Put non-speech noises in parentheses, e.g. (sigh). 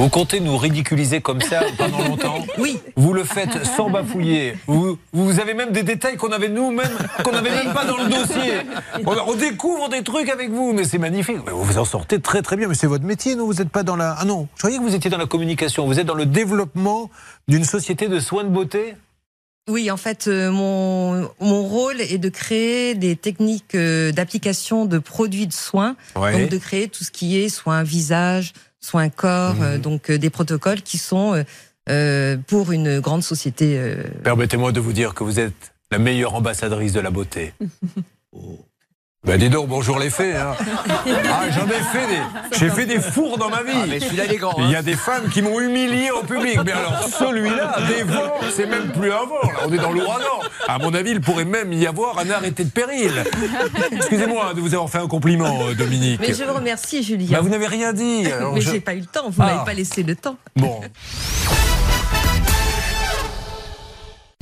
Vous comptez nous ridiculiser comme ça (laughs) pendant longtemps Oui. Vous le faites sans bafouiller. Vous, vous avez même des détails qu'on avait nous-mêmes, qu'on n'avait même pas dans le dossier. On, on découvre des trucs avec vous, mais c'est magnifique. Mais vous vous en sortez très très bien. Mais c'est votre métier, non Vous n'êtes pas dans la. Ah non, je croyais que vous étiez dans la communication. Vous êtes dans le développement d'une société de soins de beauté Oui, en fait, euh, mon, mon rôle est de créer des techniques euh, d'application de produits de soins. Ouais. Donc, de créer tout ce qui est soins visage, soins corps, Mhm. euh, donc euh, des protocoles qui sont euh, euh, pour une grande société. euh, Permettez-moi de vous dire que vous êtes la meilleure ambassadrice de la beauté. (laughs) Ben dis donc, bonjour les fées. Hein. (laughs) Ah, j'en ai fait des. J'ai fait des fours dans ma vie. Ah, mais celui-là, il est grand. Il hein. y a des femmes qui m'ont humilié au public. Mais alors, celui-là, des vents, c'est même plus un vent. Là, on est dans l'ouragan. À mon avis, il pourrait même y avoir un arrêté de péril. Excusez-moi de vous avoir fait un compliment, euh, Dominique. Mais je vous remercie, Julien. Bah, vous n'avez rien dit. Alors, Mais je- j'ai pas eu le temps, vous Ah. m'avez pas laissé le temps. Bon. (laughs)